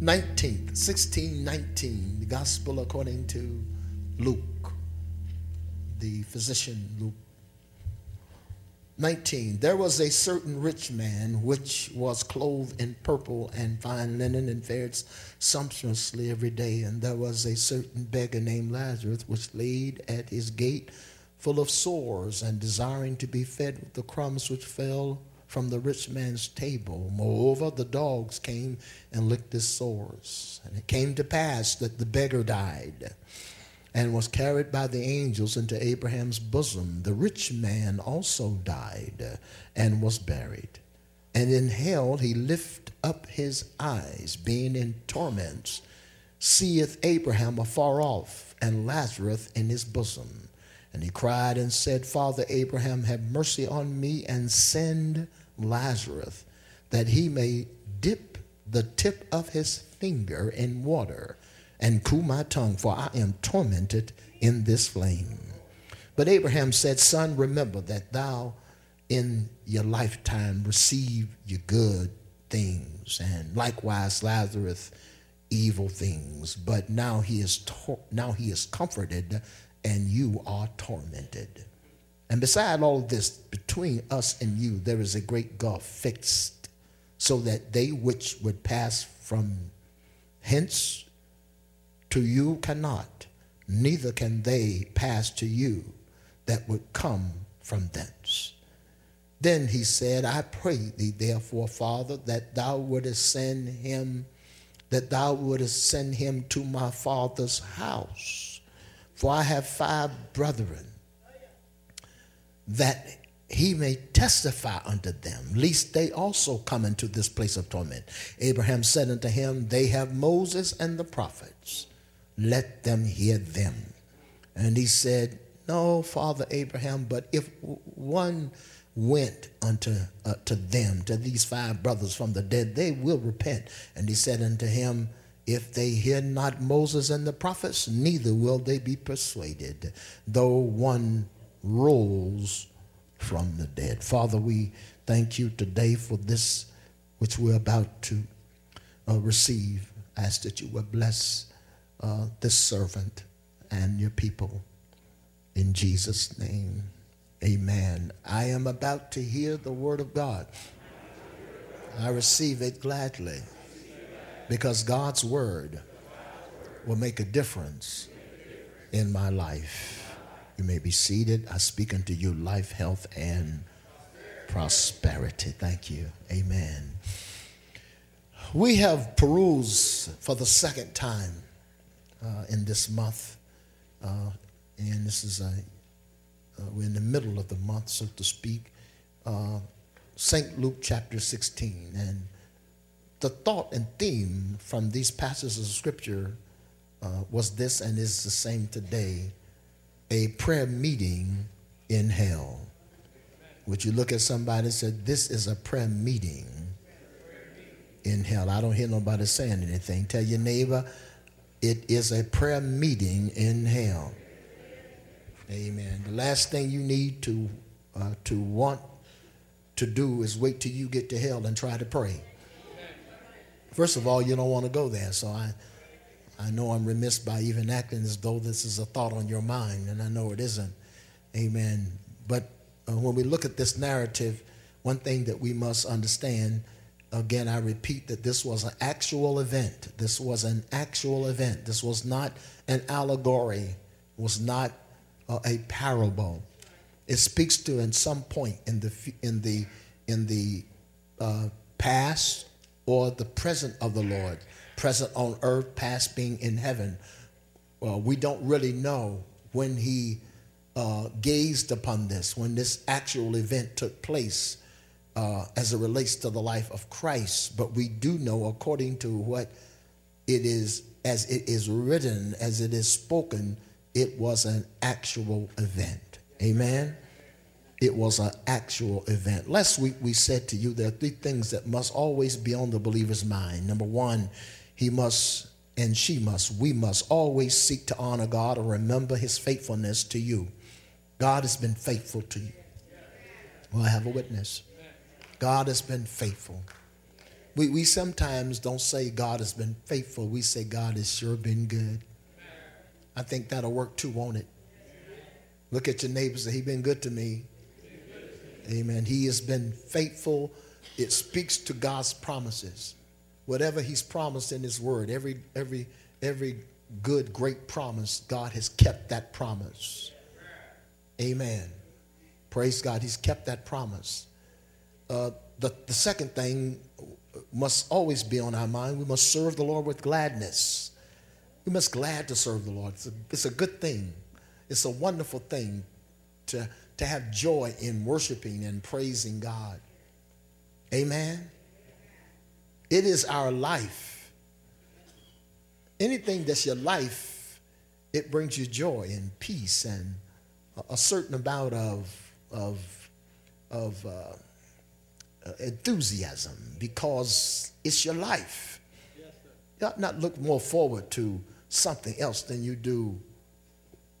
19th, 1619, the gospel according to Luke, the physician Luke. 19. There was a certain rich man which was clothed in purple and fine linen and fared sumptuously every day. And there was a certain beggar named Lazarus which laid at his gate full of sores and desiring to be fed with the crumbs which fell from the rich man's table. Moreover, the dogs came and licked his sores. And it came to pass that the beggar died and was carried by the angels into Abraham's bosom. The rich man also died and was buried. And in hell he lift up his eyes, being in torments, seeth Abraham afar off, and Lazarus in his bosom. And he cried and said, Father Abraham, have mercy on me, and send Lazarus, that he may dip the tip of his finger in water and cool my tongue, for I am tormented in this flame. But Abraham said, Son, remember that thou in your lifetime receive your good things, and likewise Lazarus evil things. But now he is tor- now he is comforted, and you are tormented. And beside all of this, between us and you, there is a great gulf fixed, so that they which would pass from hence to you cannot, neither can they pass to you that would come from thence. Then he said, I pray thee, therefore, Father, that thou wouldest send him, that thou wouldest send him to my father's house. For I have five brethren that he may testify unto them, lest they also come into this place of torment. Abraham said unto him, They have Moses and the prophets. Let them hear them. And he said, No, Father Abraham, but if one went unto uh, to them, to these five brothers from the dead, they will repent. And he said unto him, if they hear not Moses and the prophets, neither will they be persuaded, though one rose from the dead. Father, we thank you today for this which we're about to uh, receive. Ask that you will bless uh, this servant and your people. In Jesus' name, amen. I am about to hear the word of God. I receive it gladly because God's word will make a difference in my life. You may be seated. I speak unto you life, health, and prosperity. Thank you. Amen. We have perused for the second time uh, in this month, uh, and this is a, uh, we're in the middle of the month, so to speak. Uh, St. Luke chapter 16. And the thought and theme from these passages of scripture uh, was this and is the same today a prayer meeting in hell. Would you look at somebody and say, This is a prayer meeting in hell? I don't hear nobody saying anything. Tell your neighbor, it is a prayer meeting in hell. Amen. The last thing you need to uh, to want to do is wait till you get to hell and try to pray. First of all, you don't want to go there. So I I know I'm remiss by even acting as though this is a thought on your mind, and I know it isn't. Amen. But uh, when we look at this narrative, one thing that we must understand again, I repeat that this was an actual event. This was an actual event. This was not an allegory, was not uh, a parable. It speaks to, in some point in the in the in the uh, past or the present of the Lord present on earth, past being in heaven. Well, we don't really know when he uh, gazed upon this, when this actual event took place uh, as it relates to the life of Christ. But we do know, according to what it is, as it is written, as it is spoken, it was an actual event. Amen it was an actual event. Last week we said to you there are three things that must always be on the believer's mind. Number one, he must and she must, we must always seek to honor God or remember his faithfulness to you. God has been faithful to you. Well, I have a witness. God has been faithful. We, we sometimes don't say God has been faithful. We say God has sure been good. I think that'll work too, won't it? Look at your neighbors say, He been good to me. Amen. He has been faithful. It speaks to God's promises. Whatever He's promised in His Word, every every every good, great promise, God has kept that promise. Amen. Praise God. He's kept that promise. Uh, the, the second thing must always be on our mind. We must serve the Lord with gladness. We must glad to serve the Lord. It's a, it's a good thing. It's a wonderful thing to, to have joy in worshiping and praising God. Amen. It is our life. Anything that's your life, it brings you joy and peace and a, certain amount of, of, of uh, uh, enthusiasm because it's your life. You ought not look more forward to something else than you do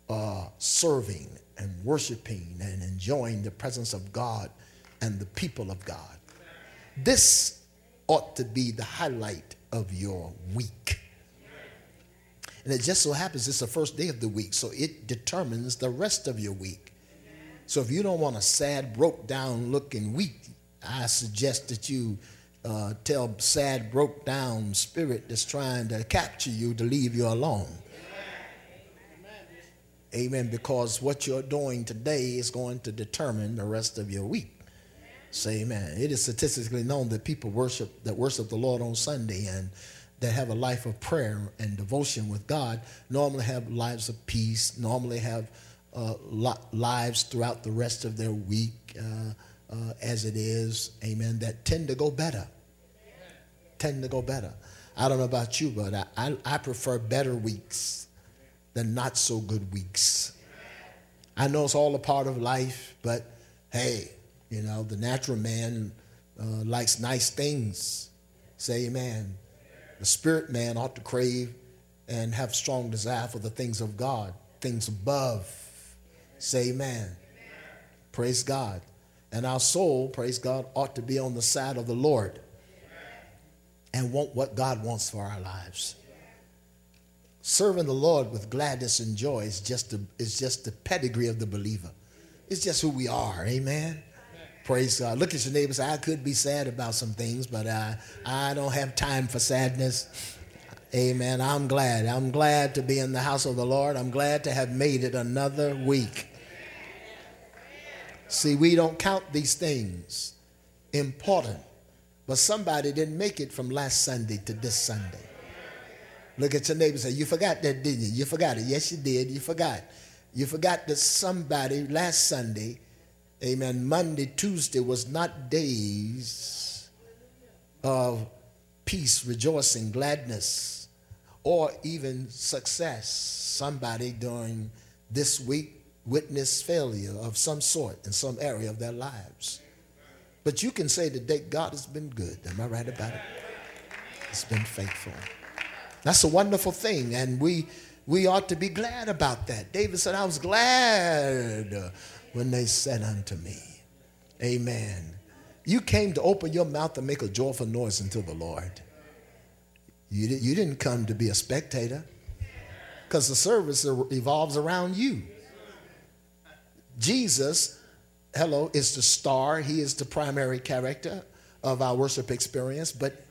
uh, serving and worshiping and enjoying the presence of God and the people of God. This ought to be the highlight of your week. And it just so happens it's the first day of the week, so it determines the rest of your week. So if you don't want a sad, broke down looking week, I suggest that you uh, tell sad, broke down spirit that's trying to capture you to leave you alone. Amen. Because what you're doing today is going to determine the rest of your week. Say amen. It is statistically known that people worship that worship the Lord on Sunday and that have a life of prayer and devotion with God normally have lives of peace, normally have uh, lives throughout the rest of their week. Uh, uh, as it is, amen, that tend to go better. Tend to go better. I don't know about you, but I, I, I prefer better weeks than not so good weeks. I know it's all a part of life, but hey, you know, the natural man uh, likes nice things. Say amen. The spirit man ought to crave and have strong desire for the things of God, things above. Say amen. Praise God. And our soul, praise God, ought to be on the side of the Lord and want what God wants for our lives. Serving the Lord with gladness and joy is just, a, is just the pedigree of the believer. It's just who we are. Amen. Praise God. Look at your neighbor say, I could be sad about some things, but I, I don't have time for sadness. Amen. I'm glad. I'm glad to be in the house of the Lord. I'm glad to have made it another week. See, we don't count these things important, but somebody didn't make it from last Sunday to this Sunday. Look at your neighbor and say, You forgot that, didn't you? You forgot it. Yes, you did. You forgot. You forgot that somebody last Sunday, amen, Monday, Tuesday was not days of peace, rejoicing, gladness, or even success. Somebody during this week witnessed failure of some sort in some area of their lives. But you can say today, God has been good. Am I right about it? He's been faithful. That's a wonderful thing, and we we ought to be glad about that. David said, I was glad when they said unto me, Amen. You came to open your mouth and make a joyful noise unto the Lord. You, you didn't come to be a spectator because the service er, evolves around you. Jesus, hello, is the star. He is the primary character of our worship experience. But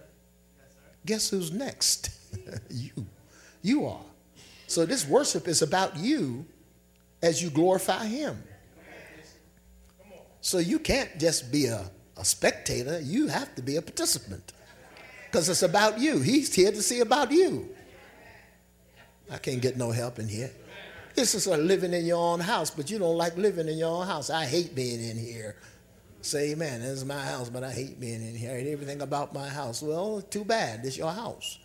guess who's next? you. You are. So this worship is about you as you glorify Him. So you can't just be a, a spectator, you have to be a participant because it's about you. He's here to see about you. I can't get no help in here. This is like living in your own house, but you don't like living in your own house. I hate being in here. Say amen. This is my house, but I hate being in here. I hate everything about my house. Well, too bad. It's your house.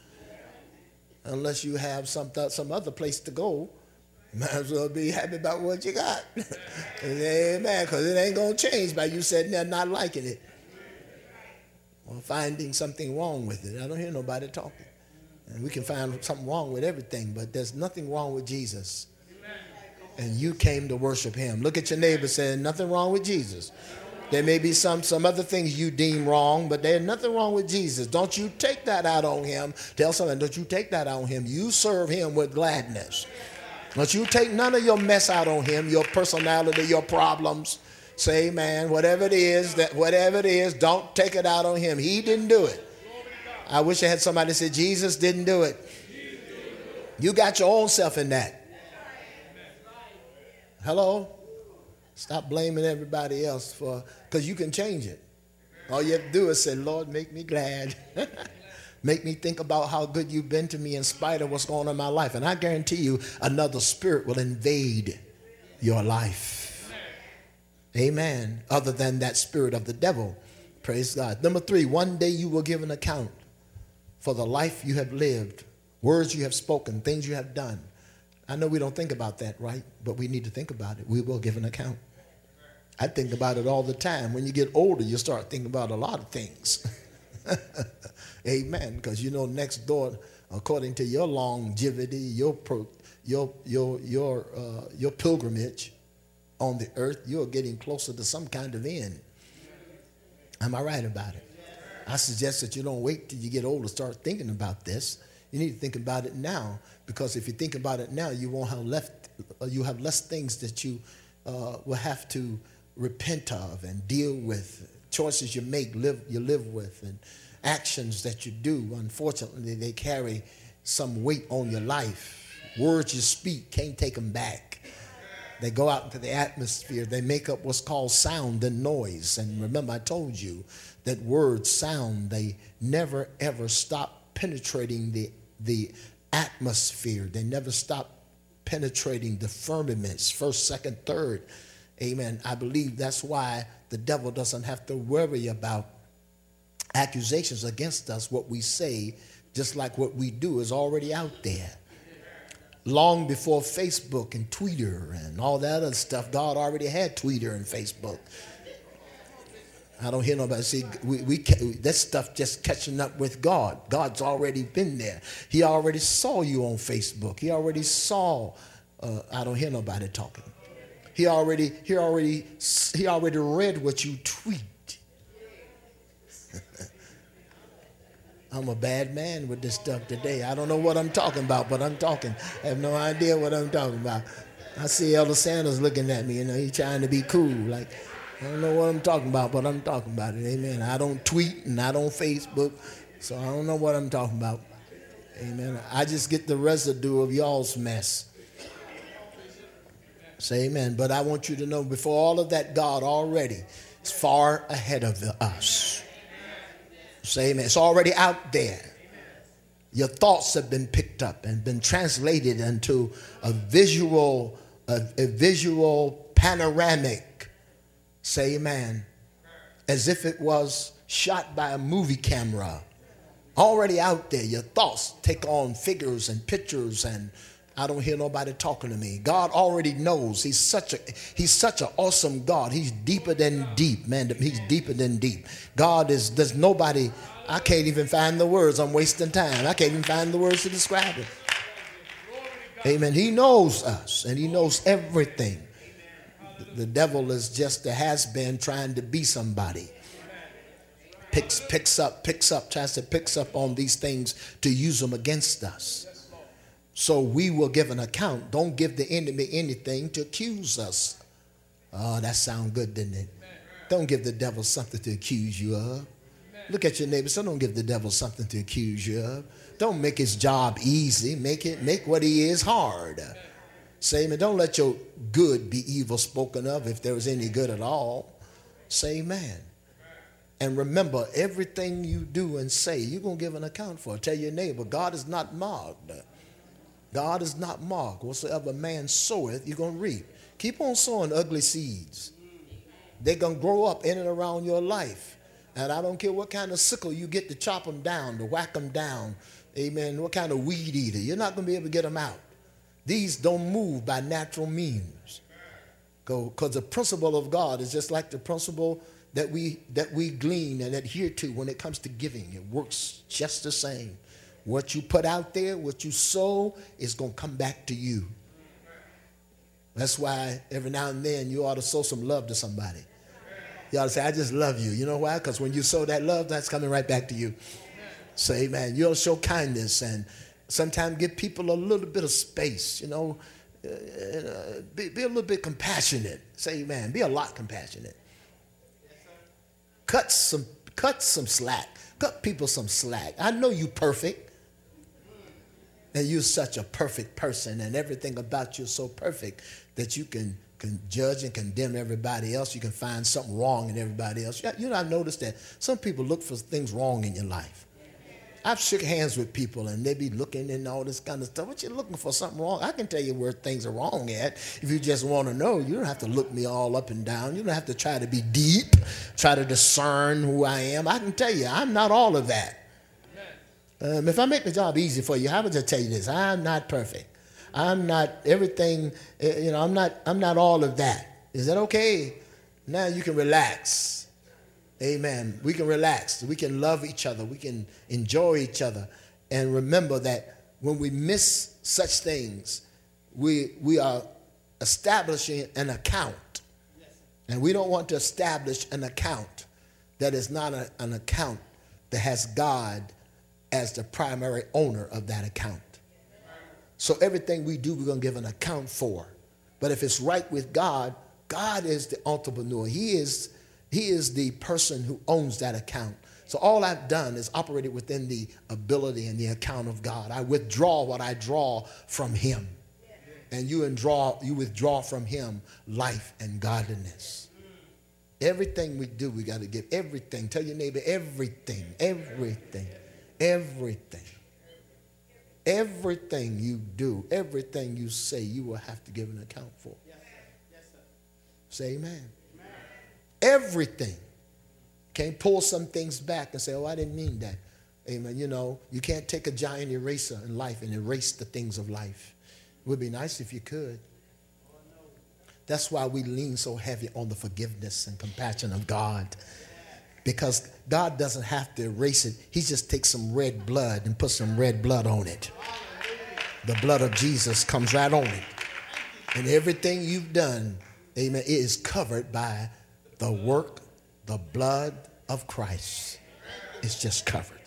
Unless you have some, some other place to go, might as well be happy about what you got. amen. Because it ain't going to change by you sitting there not liking it or finding something wrong with it. I don't hear nobody talking. And we can find something wrong with everything, but there's nothing wrong with Jesus and you came to worship him. Look at your neighbor saying, Nothing wrong with Jesus. There may be some, some other things you deem wrong, but there's nothing wrong with Jesus. Don't you take that out on him. Tell someone, don't you take that on him. You serve him with gladness. Don't you take none of your mess out on him, your personality, your problems. Say, man, whatever it is, that whatever it is, don't take it out on him. He didn't do it. I wish I had somebody say, Jesus didn't do it. You got your own self in that. Hello? Stop blaming everybody else for, because you can change it. All you have to do is say, Lord, make me glad. make me think about how good you've been to me in spite of what's going on in my life. And I guarantee you, another spirit will invade your life. Amen. Other than that spirit of the devil. Praise God. Number three, one day you will give an account for the life you have lived, words you have spoken, things you have done. I know we don't think about that, right? But we need to think about it. We will give an account. I think about it all the time. When you get older, you start thinking about a lot of things. Amen. Because you know, next door, according to your longevity, your pro, your your your uh, your pilgrimage on the earth, you're getting closer to some kind of end. Am I right about it? I suggest that you don't wait till you get old to start thinking about this. You need to think about it now because if you think about it now, you won't have left. Uh, you have less things that you uh, will have to repent of and deal with. Choices you make, live you live with, and actions that you do. Unfortunately, they carry some weight on your life. Words you speak can't take them back. They go out into the atmosphere. They make up what's called sound and noise. And remember, I told you that words, sound, they never ever stop penetrating the the atmosphere. They never stop penetrating the firmaments, first, second, third. Amen. I believe that's why the devil doesn't have to worry about accusations against us. What we say, just like what we do, is already out there. Long before Facebook and Twitter and all that other stuff, God already had Twitter and Facebook. I don't hear nobody say we, we that stuff just catching up with God. God's already been there. He already saw you on Facebook. He already saw. Uh, I don't hear nobody talking. He already he already he already read what you tweet. I'm a bad man with this stuff today. I don't know what I'm talking about, but I'm talking. I have no idea what I'm talking about. I see Elder Sanders looking at me, you know, he's trying to be cool, like. I don't know what I'm talking about, but I'm talking about it. Amen. I don't tweet and I don't Facebook, so I don't know what I'm talking about. Amen. I just get the residue of y'all's mess. Say amen. But I want you to know before all of that, God already is far ahead of us. Say amen. It's already out there. Your thoughts have been picked up and been translated into a visual, a, a visual panoramic Say amen. As if it was shot by a movie camera. Already out there, your thoughts take on figures and pictures and I don't hear nobody talking to me. God already knows. He's such a He's such an awesome God. He's deeper than deep, man. He's deeper than deep. God is there's nobody. I can't even find the words. I'm wasting time. I can't even find the words to describe it. Amen. He knows us and he knows everything. The devil is just a has been trying to be somebody. Picks, picks up, picks up, tries to picks up on these things to use them against us. So we will give an account. Don't give the enemy anything to accuse us. Oh, that sound good, didn't it? Don't give the devil something to accuse you of. Look at your neighbor. So don't give the devil something to accuse you of. Don't make his job easy. Make it make what he is hard. Say amen. Don't let your good be evil spoken of if there is any good at all. Say amen. And remember, everything you do and say, you're going to give an account for. Tell your neighbor, God is not mocked. God is not mocked. Whatsoever man soweth, you're going to reap. Keep on sowing ugly seeds. They're going to grow up in and around your life. And I don't care what kind of sickle you get to chop them down, to whack them down. Amen. What kind of weed eater. You're not going to be able to get them out. These don't move by natural means. Because the principle of God is just like the principle that we, that we glean and adhere to when it comes to giving. It works just the same. What you put out there, what you sow, is going to come back to you. That's why every now and then you ought to sow some love to somebody. You ought to say, I just love you. You know why? Because when you sow that love, that's coming right back to you. Say, so, amen. You'll show kindness and sometimes give people a little bit of space, you know. Uh, be, be, a little bit compassionate. Say, man, be a lot compassionate. cut some, cut some slack. Cut people some slack. I know you perfect. And you're such a perfect person, and everything about you is so perfect that you can, can judge and condemn everybody else. You can find something wrong in everybody else. You know, I've noticed that some people look for things wrong in your life. I've shook hands with people and they be looking and all this kind of stuff. What you looking for? Something wrong? I can tell you where things are wrong at. If you just want to know, you don't have to look me all up and down. You don't have to try to be deep, try to discern who I am. I can tell you, I'm not all of that. Um, if I make the job easy for you, I would just tell you this: I'm not perfect. I'm not everything. Eh, you know, I'm not. I'm not all of that. Is that okay? Now you can relax. Amen. We can relax. We can love each other. We can enjoy each other. And remember that when we miss such things, we, we are establishing an account. And we don't want to establish an account that is not a, an account that has God as the primary owner of that account. So everything we do, we're going to give an account for. But if it's right with God, God is the entrepreneur. He is he is the person who owns that account. So all I've done is operated within the ability and the account of God. I withdraw what I draw from Him. And you withdraw, you withdraw from Him life and godliness. Everything we do, we got to give everything. Tell your neighbor everything, everything, everything. Everything you do, everything you say, you will have to give an account for. Say amen everything. Can't pull some things back and say, oh, I didn't mean that. Amen. You know, you can't take a giant eraser in life and erase the things of life. It would be nice if you could. That's why we lean so heavy on the forgiveness and compassion of God. Because God doesn't have to erase it. He just takes some red blood and puts some red blood on it. The blood of Jesus comes right on it. And everything you've done, amen, is covered by the work, the blood of Christ It's just covered.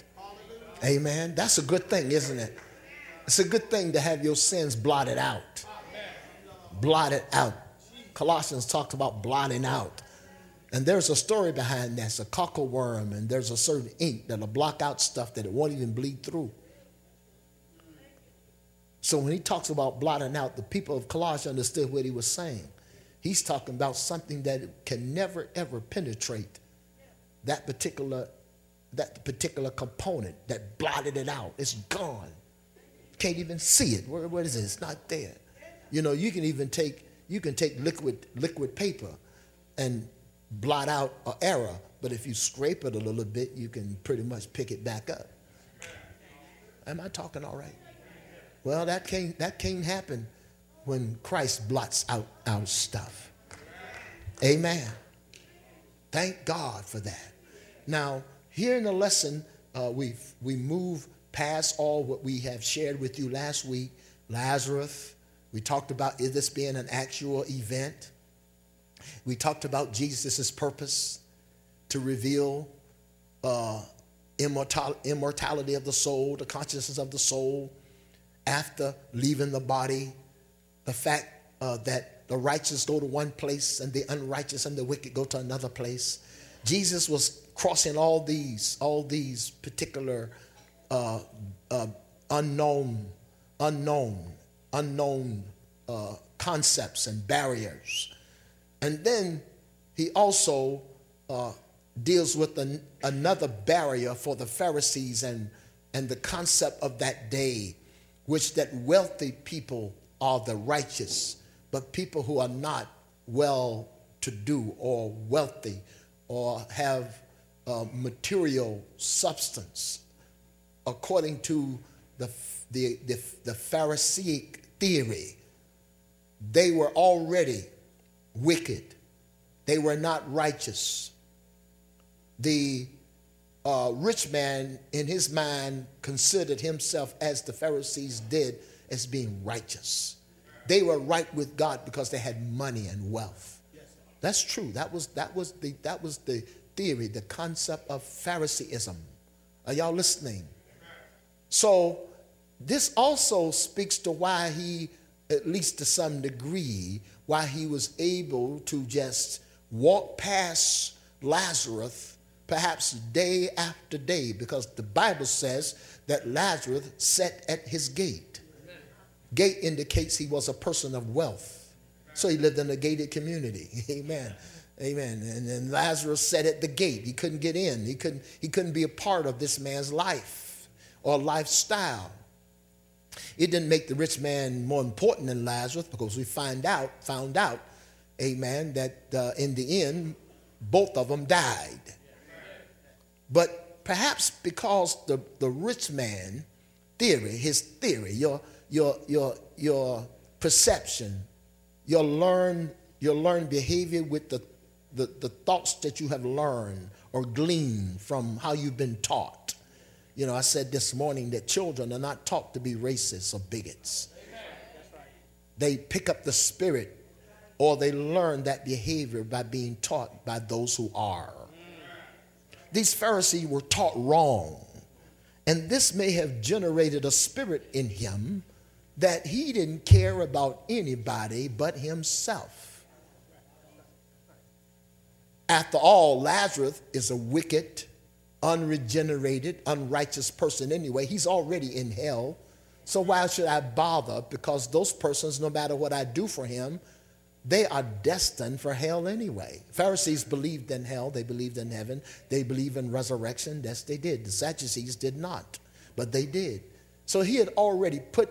Amen. That's a good thing, isn't it? It's a good thing to have your sins blotted out. Blotted out. Colossians talked about blotting out. And there's a story behind that. It's a cockle worm, and there's a certain ink that'll block out stuff that it won't even bleed through. So when he talks about blotting out, the people of Colossae understood what he was saying. He's talking about something that can never ever penetrate that particular that particular component that blotted it out. It's gone. Can't even see it. Where, where is it? It's not there. You know, you can even take you can take liquid liquid paper and blot out an error, but if you scrape it a little bit, you can pretty much pick it back up. Am I talking all right? Well, that can't that can't happen when Christ blots out our stuff. Amen. Thank God for that. Now, here in the lesson, uh, we we move past all what we have shared with you last week. Lazarus, we talked about is this being an actual event. We talked about Jesus' purpose to reveal uh, immortal, immortality of the soul, the consciousness of the soul after leaving the body the fact uh, that the righteous go to one place and the unrighteous and the wicked go to another place. Jesus was crossing all these, all these particular uh, uh, unknown, unknown, unknown uh, concepts and barriers. And then he also uh, deals with an, another barrier for the Pharisees and, and the concept of that day, which that wealthy people are the righteous, but people who are not well to do or wealthy or have uh, material substance, according to the, the, the, the Pharisaic theory, they were already wicked. They were not righteous. The uh, rich man, in his mind, considered himself, as the Pharisees did, as being righteous. They were right with God because they had money and wealth. That's true. That was, that was, the, that was the theory, the concept of Phariseeism. Are y'all listening? So, this also speaks to why he, at least to some degree, why he was able to just walk past Lazarus perhaps day after day, because the Bible says that Lazarus sat at his gate. Gate indicates he was a person of wealth. So he lived in a gated community. Amen. Amen. And then Lazarus sat at the gate. He couldn't get in. He couldn't, he couldn't be a part of this man's life or lifestyle. It didn't make the rich man more important than Lazarus because we find out, found out, amen, that uh, in the end, both of them died. But perhaps because the, the rich man theory, his theory, your, your, your, your perception, your learned, your learned behavior with the, the, the thoughts that you have learned or gleaned from how you've been taught. You know, I said this morning that children are not taught to be racists or bigots. They pick up the spirit or they learn that behavior by being taught by those who are. These Pharisees were taught wrong. And this may have generated a spirit in him that he didn't care about anybody but himself. After all, Lazarus is a wicked, unregenerated, unrighteous person anyway. He's already in hell. So why should I bother? Because those persons, no matter what I do for him, they are destined for hell anyway. Pharisees believed in hell, they believed in heaven, they believed in resurrection. Yes, they did. The Sadducees did not, but they did. So he had already put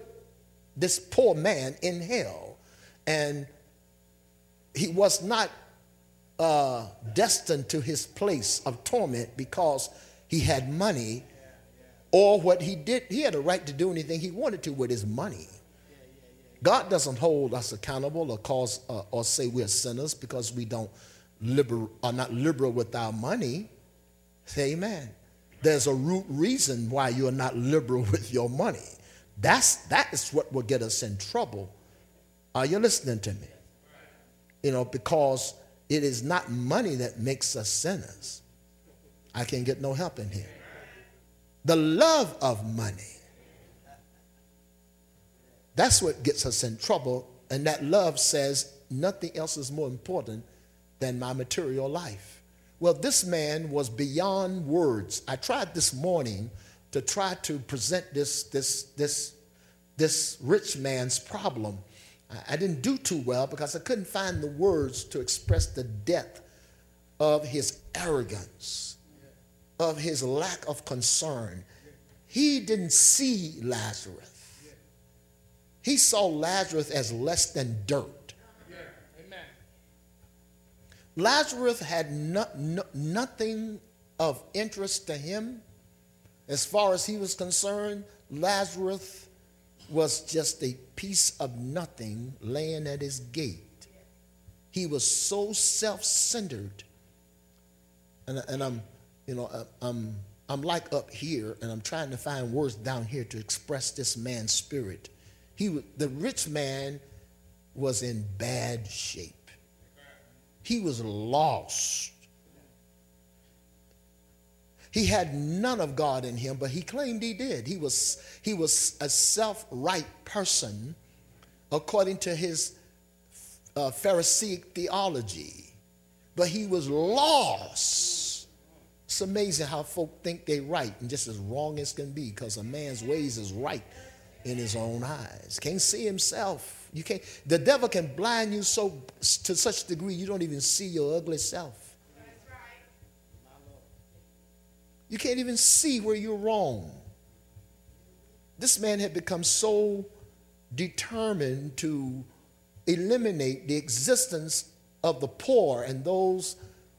this poor man in hell, and he was not uh, destined to his place of torment because he had money or what he did. He had a right to do anything he wanted to with his money. God doesn't hold us accountable or cause uh, or say we're sinners because we don't liberal are not liberal with our money. Say amen. There's a root reason why you're not liberal with your money. That's that is what will get us in trouble. Are you listening to me? You know, because it is not money that makes us sinners. I can't get no help in here. The love of money that's what gets us in trouble. And that love says nothing else is more important than my material life. Well, this man was beyond words. I tried this morning to try to present this, this, this, this rich man's problem. I didn't do too well because I couldn't find the words to express the depth of his arrogance, of his lack of concern. He didn't see Lazarus. He saw Lazarus as less than dirt. Amen. Lazarus had no, no, nothing of interest to him. As far as he was concerned, Lazarus was just a piece of nothing laying at his gate. He was so self centered. And, and I'm, you know, I'm, I'm like up here and I'm trying to find words down here to express this man's spirit. He, the rich man was in bad shape. He was lost. He had none of God in him, but he claimed he did. He was, he was a self right person according to his uh, Pharisaic theology, but he was lost. It's amazing how folk think they right and just as wrong as can be because a man's ways is right in his own eyes. Can't see himself. You can't. The devil can blind you so to such degree you don't even see your ugly self. You can't even see where you're wrong. This man had become so determined to eliminate the existence of the poor and those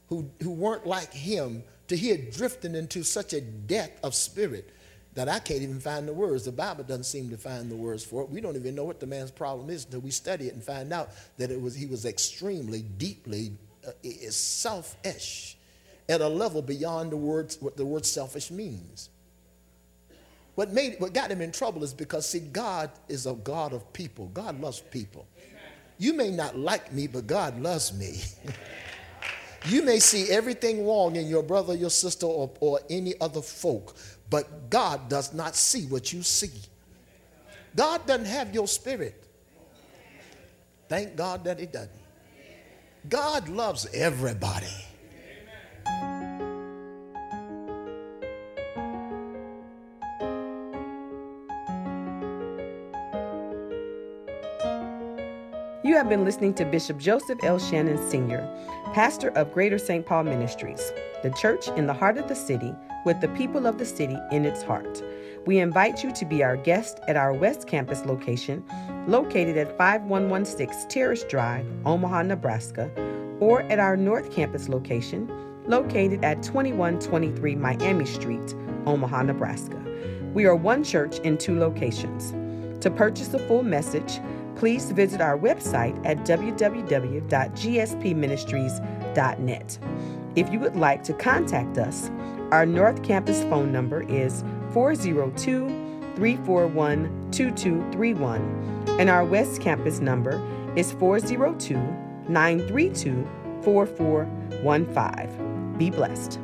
who, who weren't like him, to he had drifted into such a depth of spirit that I can't even find the words. The Bible doesn't seem to find the words for it. We don't even know what the man's problem is until we study it and find out that it was he was extremely, deeply uh, selfish at a level beyond the words what the word selfish means. What made what got him in trouble is because see God is a God of people. God loves people. You may not like me, but God loves me. You may see everything wrong in your brother, your sister, or, or any other folk, but God does not see what you see. God doesn't have your spirit. Thank God that He doesn't. God loves everybody. You have been listening to Bishop Joseph L. Shannon Sr., pastor of Greater St. Paul Ministries, the church in the heart of the city with the people of the city in its heart. We invite you to be our guest at our West Campus location, located at 5116 Terrace Drive, Omaha, Nebraska, or at our North Campus location, located at 2123 Miami Street, Omaha, Nebraska. We are one church in two locations. To purchase the full message, please visit our website at www.gspministries.net. If you would like to contact us, our North Campus phone number is 402 341 2231, and our West Campus number is 402 932 4415. Be blessed.